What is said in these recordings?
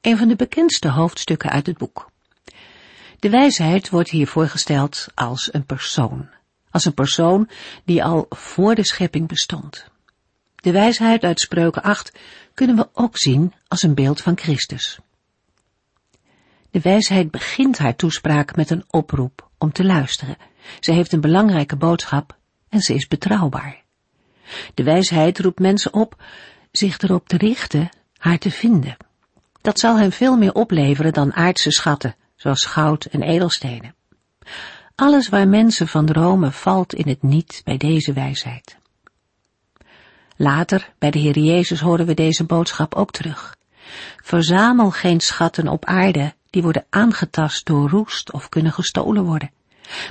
een van de bekendste hoofdstukken uit het boek. De wijsheid wordt hier voorgesteld als een persoon, als een persoon die al voor de schepping bestond. De wijsheid uit Spreuken 8 kunnen we ook zien als een beeld van Christus. De wijsheid begint haar toespraak met een oproep om te luisteren. Ze heeft een belangrijke boodschap en ze is betrouwbaar. De wijsheid roept mensen op zich erop te richten haar te vinden. Dat zal hen veel meer opleveren dan aardse schatten, zoals goud en edelstenen. Alles waar mensen van dromen valt in het niet bij deze wijsheid. Later, bij de Heer Jezus, horen we deze boodschap ook terug. Verzamel geen schatten op aarde die worden aangetast door roest of kunnen gestolen worden,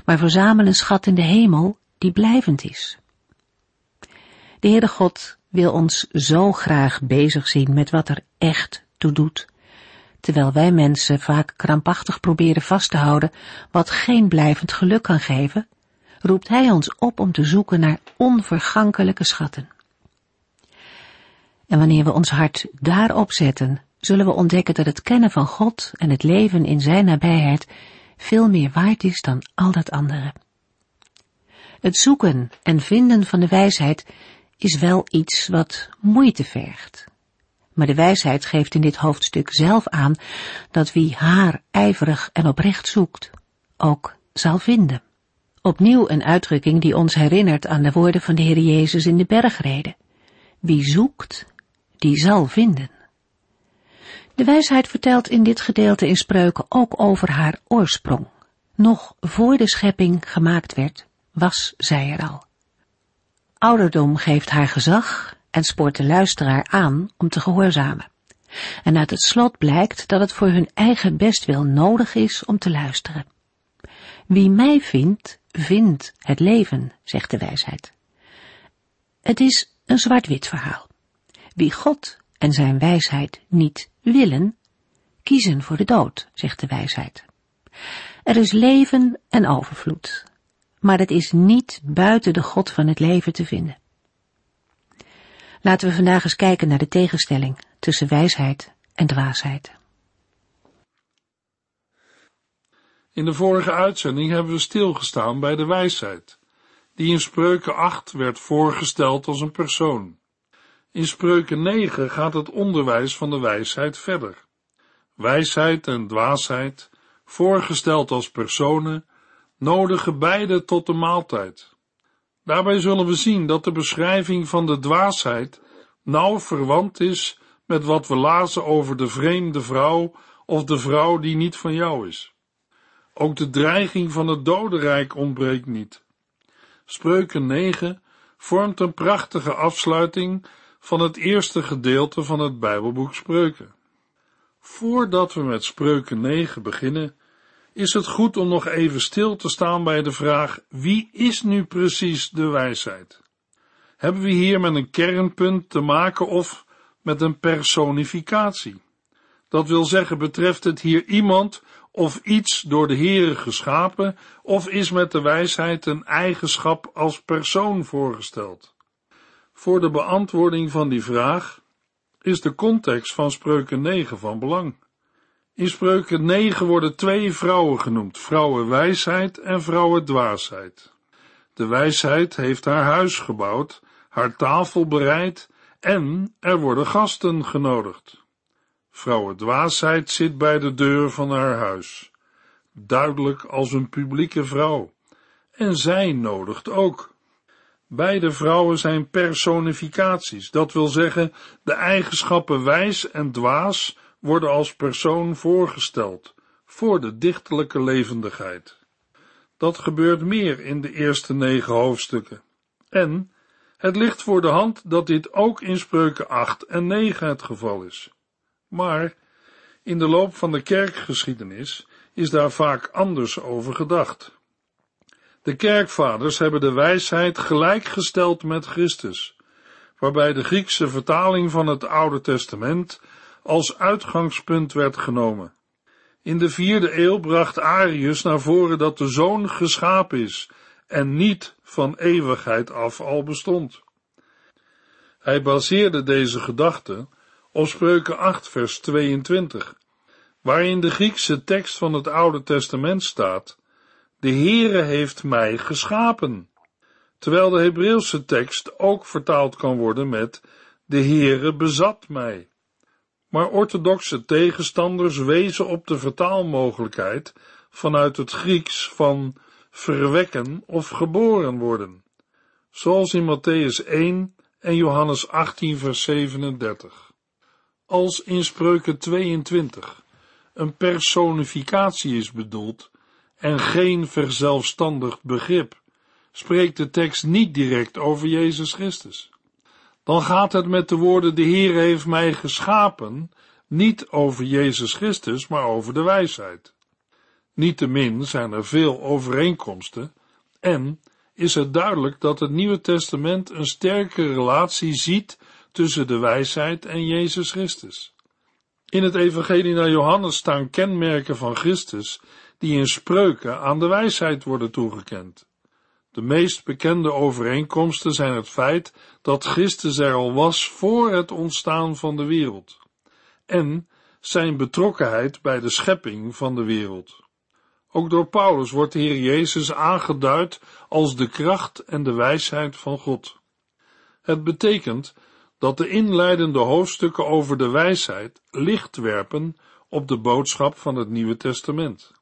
maar verzamel een schat in de hemel die blijvend is. De Heere God wil ons zo graag bezig zien met wat er echt toe doet, terwijl wij mensen vaak krampachtig proberen vast te houden wat geen blijvend geluk kan geven, roept Hij ons op om te zoeken naar onvergankelijke schatten. En wanneer we ons hart daarop zetten, zullen we ontdekken dat het kennen van God en het leven in Zijn nabijheid veel meer waard is dan al dat andere. Het zoeken en vinden van de wijsheid is wel iets wat moeite vergt. Maar de wijsheid geeft in dit hoofdstuk zelf aan dat wie haar ijverig en oprecht zoekt, ook zal vinden. Opnieuw een uitdrukking die ons herinnert aan de woorden van de Heer Jezus in de bergreden. Wie zoekt, die zal vinden. De wijsheid vertelt in dit gedeelte in spreuken ook over haar oorsprong. Nog voor de schepping gemaakt werd, was zij er al. Ouderdom geeft haar gezag en spoort de luisteraar aan om te gehoorzamen. En uit het slot blijkt dat het voor hun eigen bestwil nodig is om te luisteren. Wie mij vindt, vindt het leven, zegt de wijsheid. Het is een zwart-wit verhaal. Wie God en zijn wijsheid niet willen, kiezen voor de dood, zegt de wijsheid. Er is leven en overvloed, maar het is niet buiten de God van het leven te vinden. Laten we vandaag eens kijken naar de tegenstelling tussen wijsheid en dwaasheid. In de vorige uitzending hebben we stilgestaan bij de wijsheid, die in Spreuken 8 werd voorgesteld als een persoon. In Spreuken 9 gaat het onderwijs van de wijsheid verder. Wijsheid en dwaasheid, voorgesteld als personen, nodigen beide tot de maaltijd. Daarbij zullen we zien dat de beschrijving van de dwaasheid nauw verwant is met wat we lazen over de vreemde vrouw of de vrouw die niet van jou is. Ook de dreiging van het dodenrijk ontbreekt niet. Spreuken 9 vormt een prachtige afsluiting van het eerste gedeelte van het Bijbelboek Spreuken. Voordat we met Spreuken 9 beginnen, is het goed om nog even stil te staan bij de vraag: wie is nu precies de wijsheid? Hebben we hier met een kernpunt te maken of met een personificatie? Dat wil zeggen, betreft het hier iemand of iets door de Heere geschapen, of is met de wijsheid een eigenschap als persoon voorgesteld? Voor de beantwoording van die vraag is de context van Spreuken 9 van belang. In Spreuken 9 worden twee vrouwen genoemd, vrouwen wijsheid en vrouwen dwaasheid. De wijsheid heeft haar huis gebouwd, haar tafel bereid en er worden gasten genodigd. Vrouwen dwaasheid zit bij de deur van haar huis, duidelijk als een publieke vrouw, en zij nodigt ook. Beide vrouwen zijn personificaties, dat wil zeggen, de eigenschappen wijs en dwaas worden als persoon voorgesteld, voor de dichterlijke levendigheid. Dat gebeurt meer in de eerste negen hoofdstukken. En het ligt voor de hand dat dit ook in spreuken 8 en 9 het geval is. Maar In de loop van de kerkgeschiedenis is daar vaak anders over gedacht. De kerkvaders hebben de wijsheid gelijkgesteld met Christus, waarbij de Griekse vertaling van het Oude Testament als uitgangspunt werd genomen. In de vierde eeuw bracht Arius naar voren dat de zoon geschapen is en niet van eeuwigheid af al bestond. Hij baseerde deze gedachte op spreuken 8 vers 22, waarin de Griekse tekst van het Oude Testament staat, de Heere heeft mij geschapen, terwijl de Hebreeuwse tekst ook vertaald kan worden met de Heere bezat mij. Maar orthodoxe tegenstanders wezen op de vertaalmogelijkheid vanuit het Grieks van verwekken of geboren worden, zoals in Matthäus 1 en Johannes 18 vers 37. Als in Spreuken 22 een personificatie is bedoeld en geen verzelfstandigd begrip, spreekt de tekst niet direct over Jezus Christus. Dan gaat het met de woorden de Heer heeft mij geschapen niet over Jezus Christus, maar over de wijsheid. Niettemin zijn er veel overeenkomsten en is het duidelijk dat het Nieuwe Testament een sterke relatie ziet tussen de wijsheid en Jezus Christus. In het Evangelie naar Johannes staan kenmerken van Christus die in spreuken aan de wijsheid worden toegekend. De meest bekende overeenkomsten zijn het feit dat Christus er al was voor het ontstaan van de wereld en zijn betrokkenheid bij de schepping van de wereld. Ook door Paulus wordt de Heer Jezus aangeduid als de kracht en de wijsheid van God. Het betekent dat de inleidende hoofdstukken over de wijsheid licht werpen op de boodschap van het Nieuwe Testament.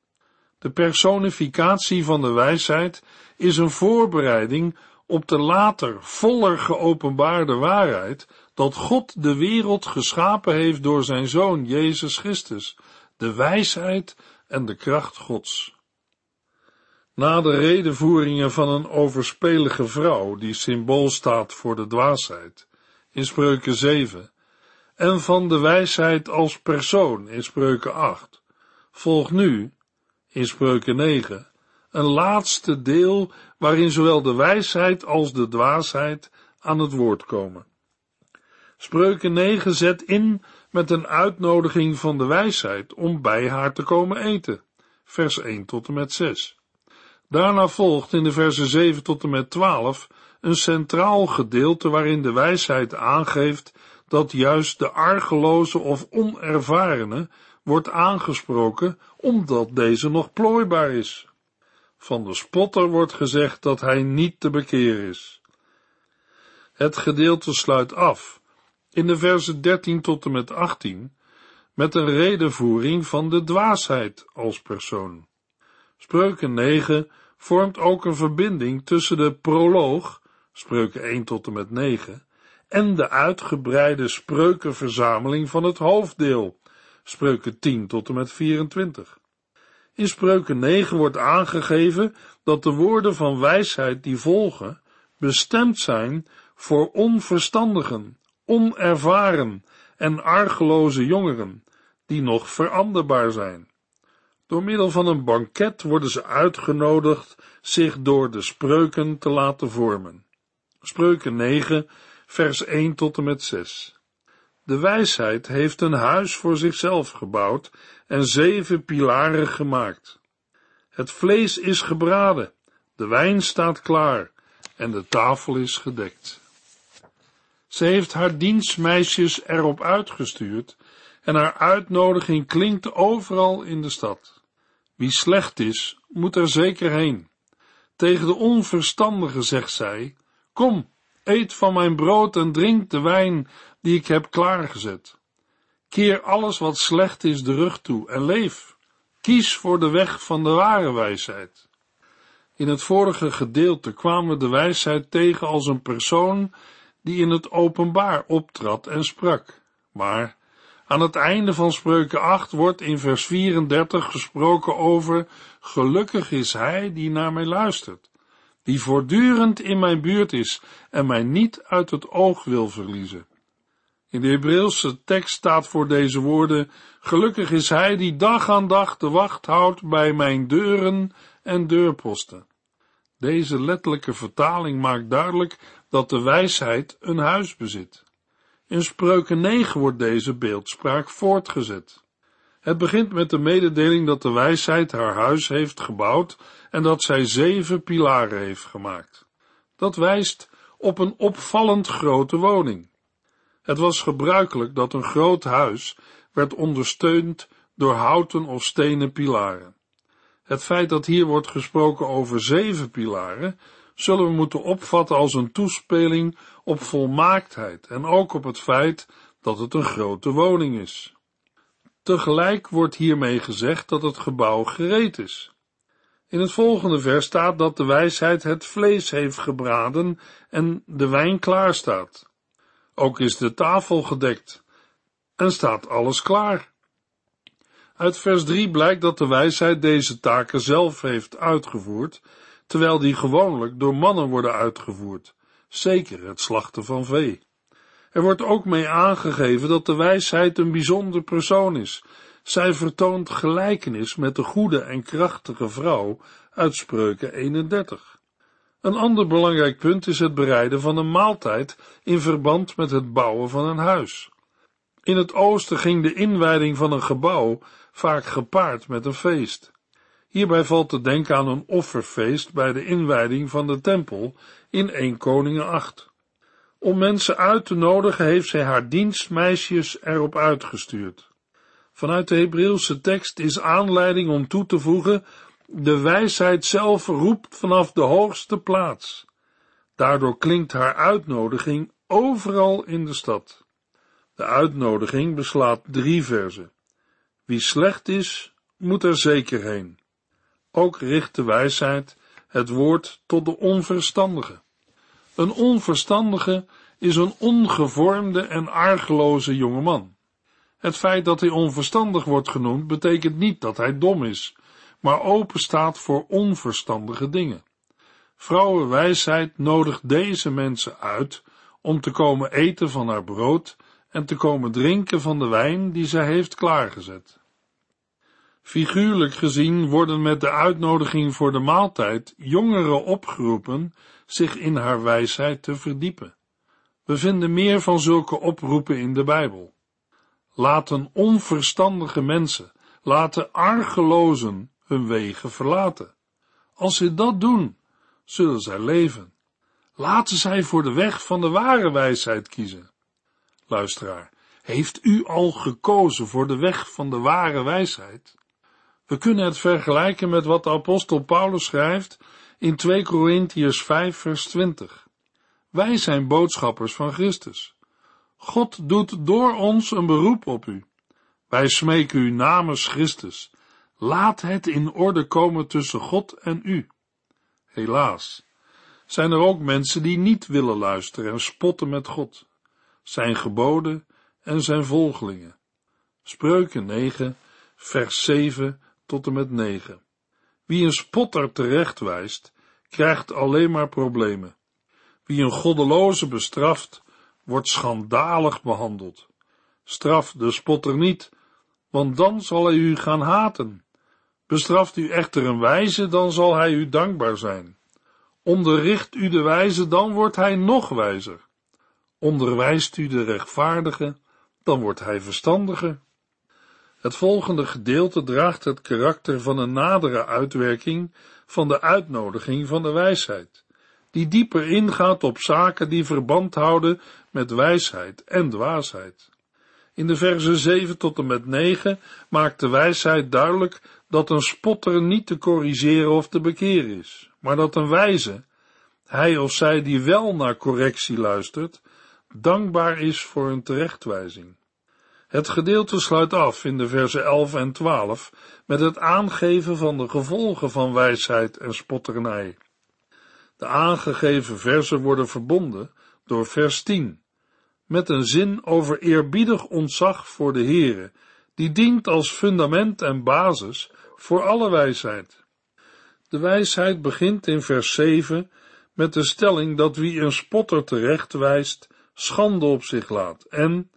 De personificatie van de wijsheid is een voorbereiding op de later voller geopenbaarde waarheid dat God de wereld geschapen heeft door zijn Zoon Jezus Christus, de wijsheid en de kracht Gods. Na de redenvoeringen van een overspelige vrouw, die symbool staat voor de dwaasheid, in spreuken 7, en van de wijsheid als persoon in spreuken 8, volgt nu, in spreuken 9, een laatste deel waarin zowel de wijsheid als de dwaasheid aan het woord komen. Spreuken 9 zet in met een uitnodiging van de wijsheid om bij haar te komen eten. Vers 1 tot en met 6. Daarna volgt in de versen 7 tot en met 12 een centraal gedeelte waarin de wijsheid aangeeft dat juist de argeloze of onervarene wordt aangesproken omdat deze nog plooibaar is. Van de spotter wordt gezegd dat hij niet te bekeren is. Het gedeelte sluit af in de versen 13 tot en met 18 met een redenvoering van de dwaasheid als persoon. Spreuken 9 vormt ook een verbinding tussen de proloog, spreuken 1 tot en met 9, en de uitgebreide spreukenverzameling van het hoofddeel, spreuken 10 tot en met 24. In spreuken 9 wordt aangegeven dat de woorden van wijsheid die volgen bestemd zijn voor onverstandigen, onervaren en argeloze jongeren, die nog veranderbaar zijn. Door middel van een banket worden ze uitgenodigd zich door de spreuken te laten vormen. Spreuken 9, vers 1 tot en met 6. De wijsheid heeft een huis voor zichzelf gebouwd en zeven pilaren gemaakt. Het vlees is gebraden, de wijn staat klaar en de tafel is gedekt. Ze heeft haar dienstmeisjes erop uitgestuurd en haar uitnodiging klinkt overal in de stad. Wie slecht is, moet er zeker heen. Tegen de onverstandige zegt zij, kom, eet van mijn brood en drink de wijn die ik heb klaargezet. Keer alles wat slecht is de rug toe en leef. Kies voor de weg van de ware wijsheid. In het vorige gedeelte kwamen we de wijsheid tegen als een persoon die in het openbaar optrad en sprak. Maar aan het einde van spreuken 8 wordt in vers 34 gesproken over gelukkig is hij die naar mij luistert, die voortdurend in mijn buurt is en mij niet uit het oog wil verliezen. In de Hebreeuwse tekst staat voor deze woorden, gelukkig is hij die dag aan dag de wacht houdt bij mijn deuren en deurposten. Deze letterlijke vertaling maakt duidelijk dat de wijsheid een huis bezit. In Spreuken 9 wordt deze beeldspraak voortgezet. Het begint met de mededeling dat de wijsheid haar huis heeft gebouwd en dat zij zeven pilaren heeft gemaakt. Dat wijst op een opvallend grote woning. Het was gebruikelijk dat een groot huis werd ondersteund door houten of stenen pilaren. Het feit dat hier wordt gesproken over zeven pilaren, zullen we moeten opvatten als een toespeling op volmaaktheid en ook op het feit dat het een grote woning is. Tegelijk wordt hiermee gezegd dat het gebouw gereed is. In het volgende vers staat dat de wijsheid het vlees heeft gebraden en de wijn klaar staat. Ook is de tafel gedekt en staat alles klaar. Uit vers 3 blijkt dat de wijsheid deze taken zelf heeft uitgevoerd, terwijl die gewoonlijk door mannen worden uitgevoerd, zeker het slachten van vee. Er wordt ook mee aangegeven dat de wijsheid een bijzonder persoon is. Zij vertoont gelijkenis met de goede en krachtige vrouw uit Spreuken 31. Een ander belangrijk punt is het bereiden van een maaltijd in verband met het bouwen van een huis. In het oosten ging de inwijding van een gebouw vaak gepaard met een feest. Hierbij valt te denken aan een offerfeest bij de inwijding van de tempel in 1 Koningen 8. Om mensen uit te nodigen heeft zij haar dienstmeisjes erop uitgestuurd. Vanuit de Hebreeuwse tekst is aanleiding om toe te voegen, de wijsheid zelf roept vanaf de hoogste plaats. Daardoor klinkt haar uitnodiging overal in de stad. De uitnodiging beslaat drie verzen. Wie slecht is, moet er zeker heen. Ook richt de wijsheid het woord tot de onverstandige. Een onverstandige is een ongevormde en argeloze jongeman. Het feit dat hij onverstandig wordt genoemd betekent niet dat hij dom is, maar open staat voor onverstandige dingen. Vrouwenwijsheid nodigt deze mensen uit om te komen eten van haar brood en te komen drinken van de wijn die zij heeft klaargezet. Figuurlijk gezien worden met de uitnodiging voor de maaltijd jongeren opgeroepen zich in haar wijsheid te verdiepen. We vinden meer van zulke oproepen in de Bijbel. Laten onverstandige mensen, laten argelozen hun wegen verlaten. Als ze dat doen, zullen zij leven. Laten zij voor de weg van de ware wijsheid kiezen. Luisteraar, heeft u al gekozen voor de weg van de ware wijsheid? We kunnen het vergelijken met wat de apostel Paulus schrijft in 2 Korintiërs 5 vers 20. Wij zijn boodschappers van Christus. God doet door ons een beroep op u. Wij smeken u namens Christus. Laat het in orde komen tussen God en u. Helaas zijn er ook mensen die niet willen luisteren en spotten met God, zijn geboden en zijn volgelingen. Spreuken 9, vers 7 tot en met 9. Wie een spotter terecht wijst, krijgt alleen maar problemen. Wie een goddeloze bestraft, wordt schandalig behandeld. Straf de spotter niet, want dan zal hij u gaan haten. Bestraft u echter een wijze, dan zal hij u dankbaar zijn. Onderricht u de wijze, dan wordt hij nog wijzer. Onderwijst u de rechtvaardige, dan wordt hij verstandiger. Het volgende gedeelte draagt het karakter van een nadere uitwerking van de uitnodiging van de wijsheid, die dieper ingaat op zaken die verband houden met wijsheid en dwaasheid. In de versen 7 tot en met 9 maakt de wijsheid duidelijk dat een spotter niet te corrigeren of te bekeren is, maar dat een wijze, hij of zij die wel naar correctie luistert, dankbaar is voor een terechtwijzing. Het gedeelte sluit af in de versen 11 en 12 met het aangeven van de gevolgen van wijsheid en spotternij. De aangegeven versen worden verbonden door vers 10 met een zin over eerbiedig ontzag voor de Heere, die dient als fundament en basis voor alle wijsheid. De wijsheid begint in vers 7 met de stelling dat wie een spotter terecht wijst, schande op zich laat en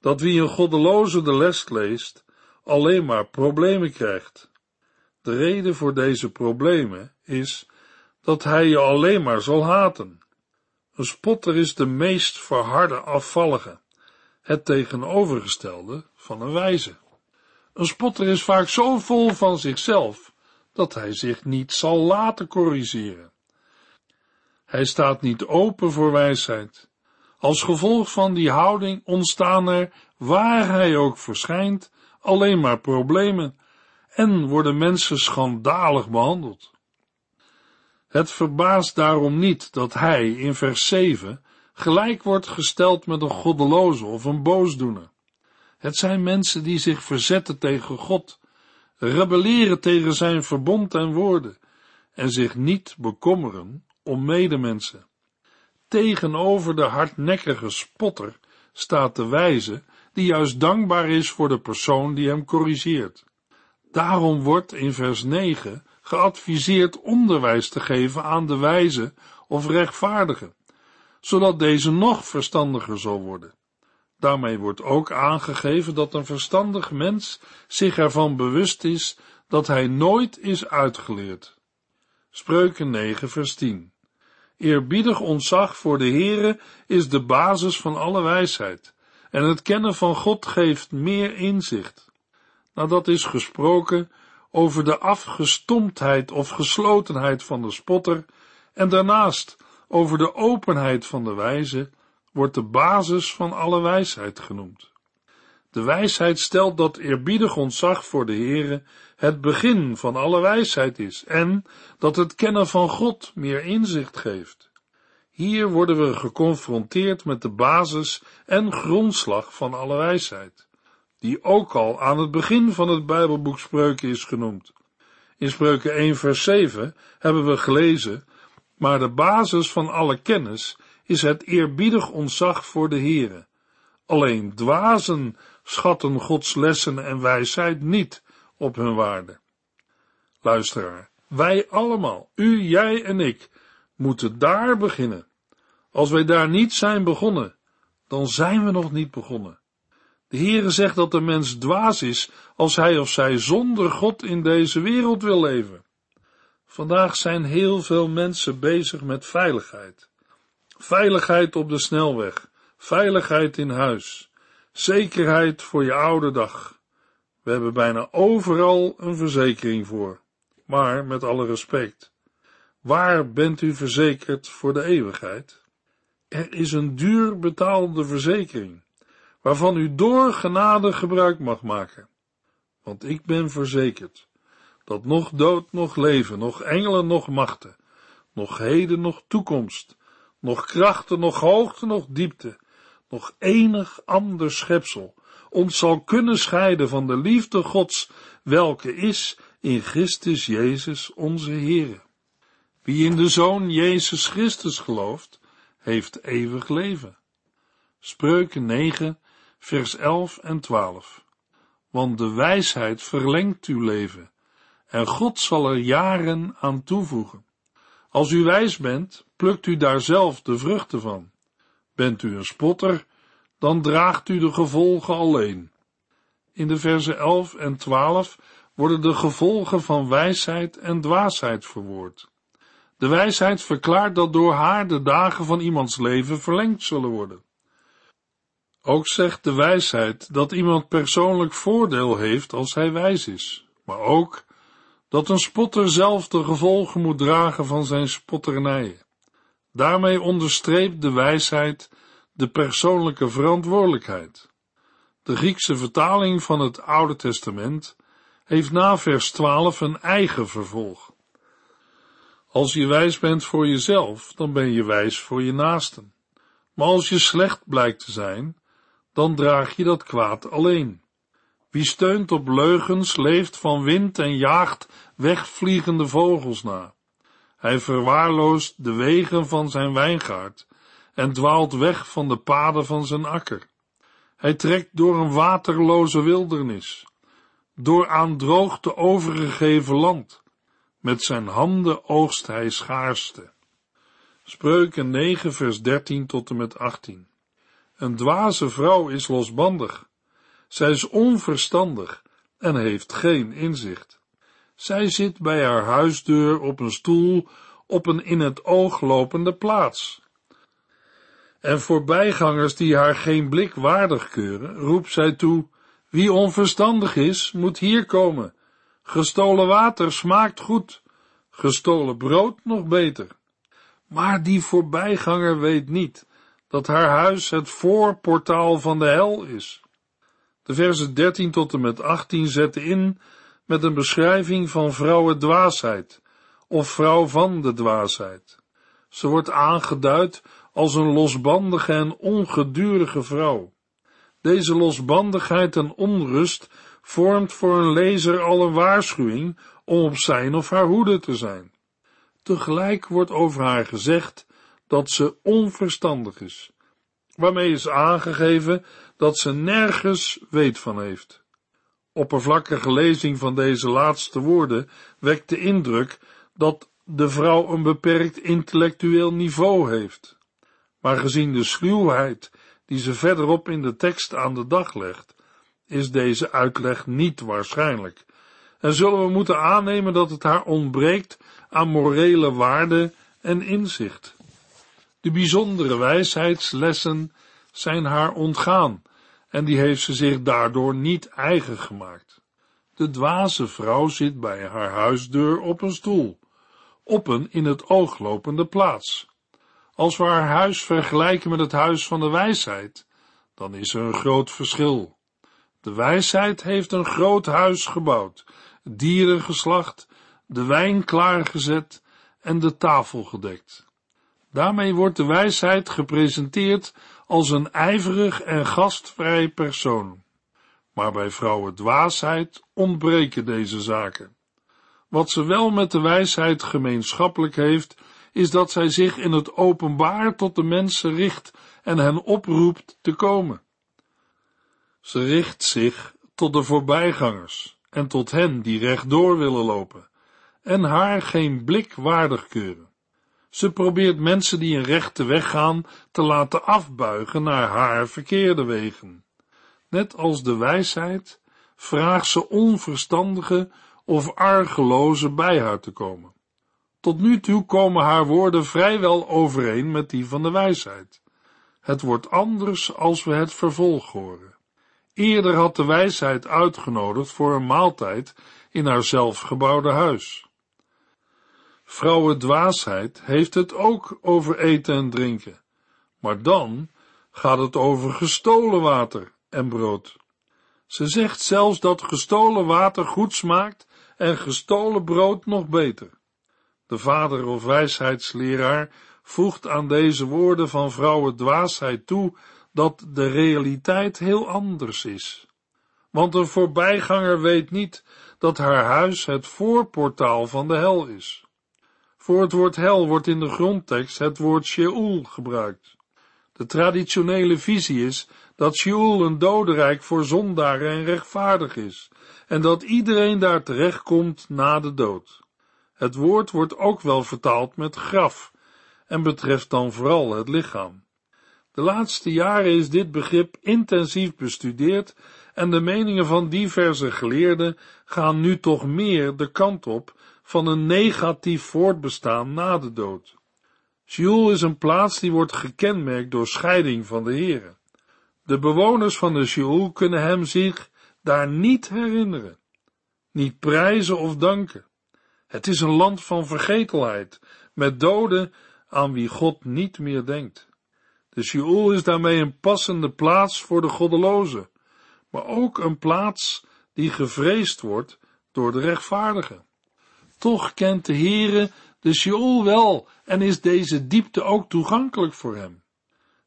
dat wie een goddeloze de les leest, alleen maar problemen krijgt. De reden voor deze problemen is dat hij je alleen maar zal haten. Een spotter is de meest verharde afvallige, het tegenovergestelde van een wijze. Een spotter is vaak zo vol van zichzelf dat hij zich niet zal laten corrigeren. Hij staat niet open voor wijsheid. Als gevolg van die houding ontstaan er, waar hij ook verschijnt, alleen maar problemen en worden mensen schandalig behandeld. Het verbaast daarom niet dat hij in vers 7 gelijk wordt gesteld met een goddeloze of een boosdoener. Het zijn mensen die zich verzetten tegen God, rebelleren tegen zijn verbond en woorden en zich niet bekommeren om medemensen. Tegenover de hardnekkige spotter staat de wijze die juist dankbaar is voor de persoon die hem corrigeert. Daarom wordt in vers 9 geadviseerd onderwijs te geven aan de wijze of rechtvaardige, zodat deze nog verstandiger zal worden. Daarmee wordt ook aangegeven dat een verstandig mens zich ervan bewust is dat hij nooit is uitgeleerd. Spreuken 9 vers 10 Eerbiedig ontzag voor de Heere is de basis van alle wijsheid, en het kennen van God geeft meer inzicht. Nadat is gesproken over de afgestomptheid of geslotenheid van de spotter, en daarnaast over de openheid van de wijze, wordt de basis van alle wijsheid genoemd. De wijsheid stelt dat eerbiedig ontzag voor de Heere het begin van alle wijsheid is en dat het kennen van God meer inzicht geeft. Hier worden we geconfronteerd met de basis en grondslag van alle wijsheid, die ook al aan het begin van het Bijbelboek Spreuken is genoemd. In Spreuken 1 vers 7 hebben we gelezen, maar de basis van alle kennis is het eerbiedig ontzag voor de Heere. Alleen dwazen schatten Gods lessen en wijsheid niet op hun waarde. Luisteraar, wij allemaal, u, jij en ik, moeten daar beginnen. Als wij daar niet zijn begonnen, dan zijn we nog niet begonnen. De Heere zegt dat de mens dwaas is als hij of zij zonder God in deze wereld wil leven. Vandaag zijn heel veel mensen bezig met veiligheid. Veiligheid op de snelweg, veiligheid in huis, zekerheid voor je oude dag. We hebben bijna overal een verzekering voor. Maar met alle respect, waar bent u verzekerd voor de eeuwigheid? Er is een duur betaalde verzekering, waarvan u door genade gebruik mag maken. Want ik ben verzekerd dat nog dood, nog leven, nog engelen, nog machten, nog heden, nog toekomst, nog krachten, nog hoogte, nog diepte, nog enig ander schepsel ons zal kunnen scheiden van de liefde Gods, welke is in Christus Jezus onze Heere. Wie in de Zoon Jezus Christus gelooft, heeft eeuwig leven. Spreuken 9, vers 11 en 12. Want de wijsheid verlengt uw leven, en God zal er jaren aan toevoegen. Als u wijs bent, plukt u daar zelf de vruchten van. Bent u een spotter, dan draagt u de gevolgen alleen. In de versen 11 en 12 worden de gevolgen van wijsheid en dwaasheid verwoord. De wijsheid verklaart dat door haar de dagen van iemands leven verlengd zullen worden. Ook zegt de wijsheid dat iemand persoonlijk voordeel heeft als hij wijs is, maar ook dat een spotter zelf de gevolgen moet dragen van zijn spotternijen. Daarmee onderstreept de wijsheid de persoonlijke verantwoordelijkheid. De Griekse vertaling van het Oude Testament heeft na vers 12 een eigen vervolg. Als je wijs bent voor jezelf, dan ben je wijs voor je naasten. Maar als je slecht blijkt te zijn, dan draag je dat kwaad alleen. Wie steunt op leugens, leeft van wind en jaagt wegvliegende vogels na. Hij verwaarloost de wegen van zijn wijngaard en dwaalt weg van de paden van zijn akker. Hij trekt door een waterloze wildernis, door aan droogte overgegeven land. Met zijn handen oogst hij schaarste. Spreuken 9 vers 13 tot en met 18. Een dwaze vrouw is losbandig. Zij is onverstandig en heeft geen inzicht. Zij zit bij haar huisdeur op een stoel op een in het oog lopende plaats. En voorbijgangers die haar geen blik waardig keuren, roept zij toe, wie onverstandig is, moet hier komen. Gestolen water smaakt goed, gestolen brood nog beter. Maar die voorbijganger weet niet dat haar huis het voorportaal van de hel is. De versen 13 tot en met 18 zetten in met een beschrijving van vrouwendwaasheid of vrouw van de dwaasheid. Ze wordt aangeduid als een losbandige en ongedurige vrouw. Deze losbandigheid en onrust vormt voor een lezer al een waarschuwing om op zijn of haar hoede te zijn. Tegelijk wordt over haar gezegd dat ze onverstandig is, waarmee is aangegeven dat ze nergens weet van heeft. Oppervlakkige lezing van deze laatste woorden wekt de indruk dat de vrouw een beperkt intellectueel niveau heeft. Maar gezien de sluwheid die ze verderop in de tekst aan de dag legt, is deze uitleg niet waarschijnlijk. En zullen we moeten aannemen dat het haar ontbreekt aan morele waarde en inzicht. De bijzondere wijsheidslessen zijn haar ontgaan en die heeft ze zich daardoor niet eigen gemaakt. De dwaze vrouw zit bij haar huisdeur op een stoel, op een in het oog lopende plaats. Als we haar huis vergelijken met het huis van de wijsheid, dan is er een groot verschil. De wijsheid heeft een groot huis gebouwd, dieren geslacht, de wijn klaargezet en de tafel gedekt. Daarmee wordt de wijsheid gepresenteerd als een ijverig en gastvrij persoon. Maar bij vrouwen dwaasheid ontbreken deze zaken. Wat ze wel met de wijsheid gemeenschappelijk heeft, is dat zij zich in het openbaar tot de mensen richt en hen oproept te komen. Ze richt zich tot de voorbijgangers en tot hen die rechtdoor willen lopen en haar geen blik waardig keuren. Ze probeert mensen die een rechte weg gaan te laten afbuigen naar haar verkeerde wegen. Net als de wijsheid vraagt ze onverstandige of argeloze bij haar te komen. Tot nu toe komen haar woorden vrijwel overeen met die van de wijsheid. Het wordt anders als we het vervolg horen. Eerder had de wijsheid uitgenodigd voor een maaltijd in haar zelfgebouwde huis. Vrouwendwaasheid heeft het ook over eten en drinken, maar dan gaat het over gestolen water en brood. Ze zegt zelfs dat gestolen water goed smaakt en gestolen brood nog beter. De vader of wijsheidsleraar voegt aan deze woorden van vrouwendwaasheid toe dat de realiteit heel anders is. Want een voorbijganger weet niet dat haar huis het voorportaal van de hel is. Voor het woord hel wordt in de grondtekst het woord Sheol gebruikt. De traditionele visie is dat Sheol een dodenrijk voor zondaren en rechtvaardig is, en dat iedereen daar terechtkomt na de dood. Het woord wordt ook wel vertaald met graf, en betreft dan vooral het lichaam. De laatste jaren is dit begrip intensief bestudeerd en de meningen van diverse geleerden gaan nu toch meer de kant op van een negatief voortbestaan na de dood. Sheol is een plaats die wordt gekenmerkt door scheiding van de Here. De bewoners van de Sheol kunnen hem zich daar niet herinneren, niet prijzen of danken. Het is een land van vergetelheid, met doden aan wie God niet meer denkt. De Sheol is daarmee een passende plaats voor de goddelozen, maar ook een plaats die gevreesd wordt door de rechtvaardigen. Toch kent de Heere de Sheol wel en is deze diepte ook toegankelijk voor hem.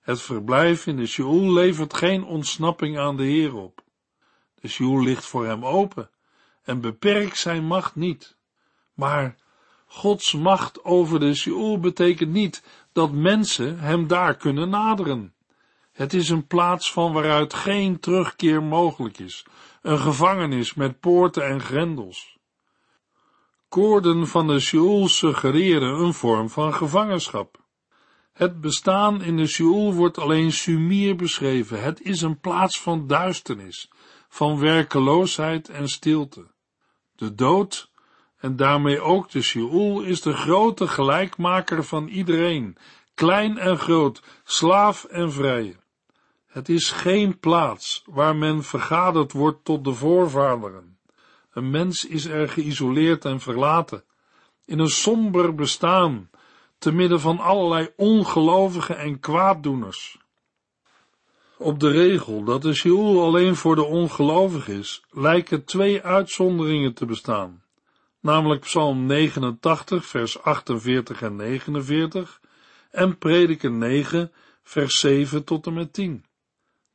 Het verblijf in de Sheol levert geen ontsnapping aan de Heer op. De Sheol ligt voor hem open en beperkt zijn macht niet. Maar Gods macht over de Sheol betekent niet dat mensen hem daar kunnen naderen. Het is een plaats van waaruit geen terugkeer mogelijk is, een gevangenis met poorten en grendels. Koorden van de Sheol suggereren een vorm van gevangenschap. Het bestaan in de Sheol wordt alleen sumier beschreven. Het is een plaats van duisternis, van werkeloosheid en stilte. De dood, en daarmee ook de Sheol, is de grote gelijkmaker van iedereen, klein en groot, slaaf en vrije. Het is geen plaats waar men vergaderd wordt tot de voorvaderen. Een mens is er geïsoleerd en verlaten, in een somber bestaan, te midden van allerlei ongelovigen en kwaaddoeners. Op de regel dat de Sheol alleen voor de ongelovig is, lijken twee uitzonderingen te bestaan, namelijk Psalm 89, vers 48 en 49 en Prediker 9, vers 7 tot en met 10.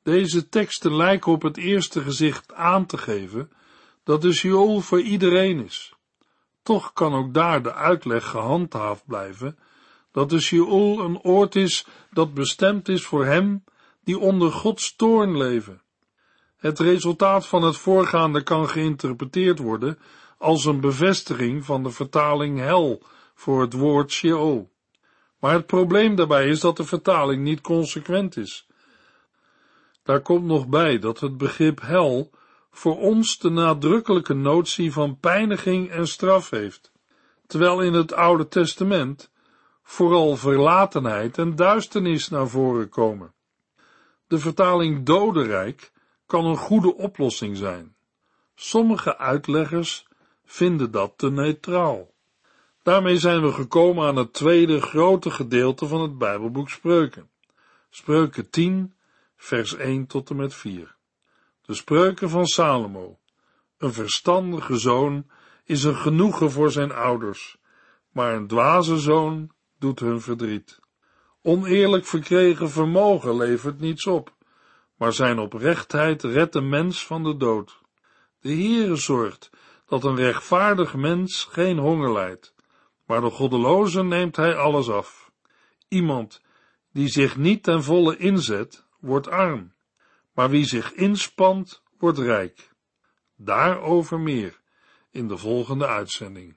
Deze teksten lijken op het eerste gezicht aan te geven dat de Sheol voor iedereen is. Toch kan ook daar de uitleg gehandhaafd blijven dat de Sheol een oord is dat bestemd is voor hem die onder Gods toorn leven. Het resultaat van het voorgaande kan geïnterpreteerd worden als een bevestiging van de vertaling hel voor het woord Sheol. Maar het probleem daarbij is dat de vertaling niet consequent is. Daar komt nog bij dat het begrip hel voor ons de nadrukkelijke notie van pijniging en straf heeft, terwijl in het Oude Testament vooral verlatenheid en duisternis naar voren komen. De vertaling dodenrijk kan een goede oplossing zijn. Sommige uitleggers vinden dat te neutraal. Daarmee zijn we gekomen aan het tweede grote gedeelte van het Bijbelboek Spreuken. Spreuken 10, vers 1 tot en met 4. De spreuken van Salomo. Een verstandige zoon is een genoegen voor zijn ouders, maar een dwaze zoon doet hun verdriet. Oneerlijk verkregen vermogen levert niets op, maar zijn oprechtheid redt de mens van de dood. De Heere zorgt dat een rechtvaardig mens geen honger lijdt, maar de goddeloze neemt hij alles af. Iemand die zich niet ten volle inzet, wordt arm, maar wie zich inspant, wordt rijk. Daarover meer in de volgende uitzending.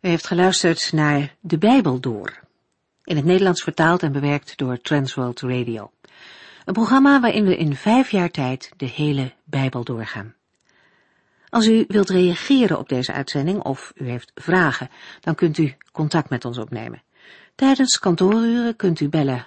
U heeft geluisterd naar De Bijbel Door, in het Nederlands vertaald en bewerkt door Transworld Radio. Een programma waarin we in vijf jaar tijd de hele Bijbel doorgaan. Als u wilt reageren op deze uitzending of u heeft vragen, dan kunt u contact met ons opnemen. Tijdens kantooruren kunt u bellen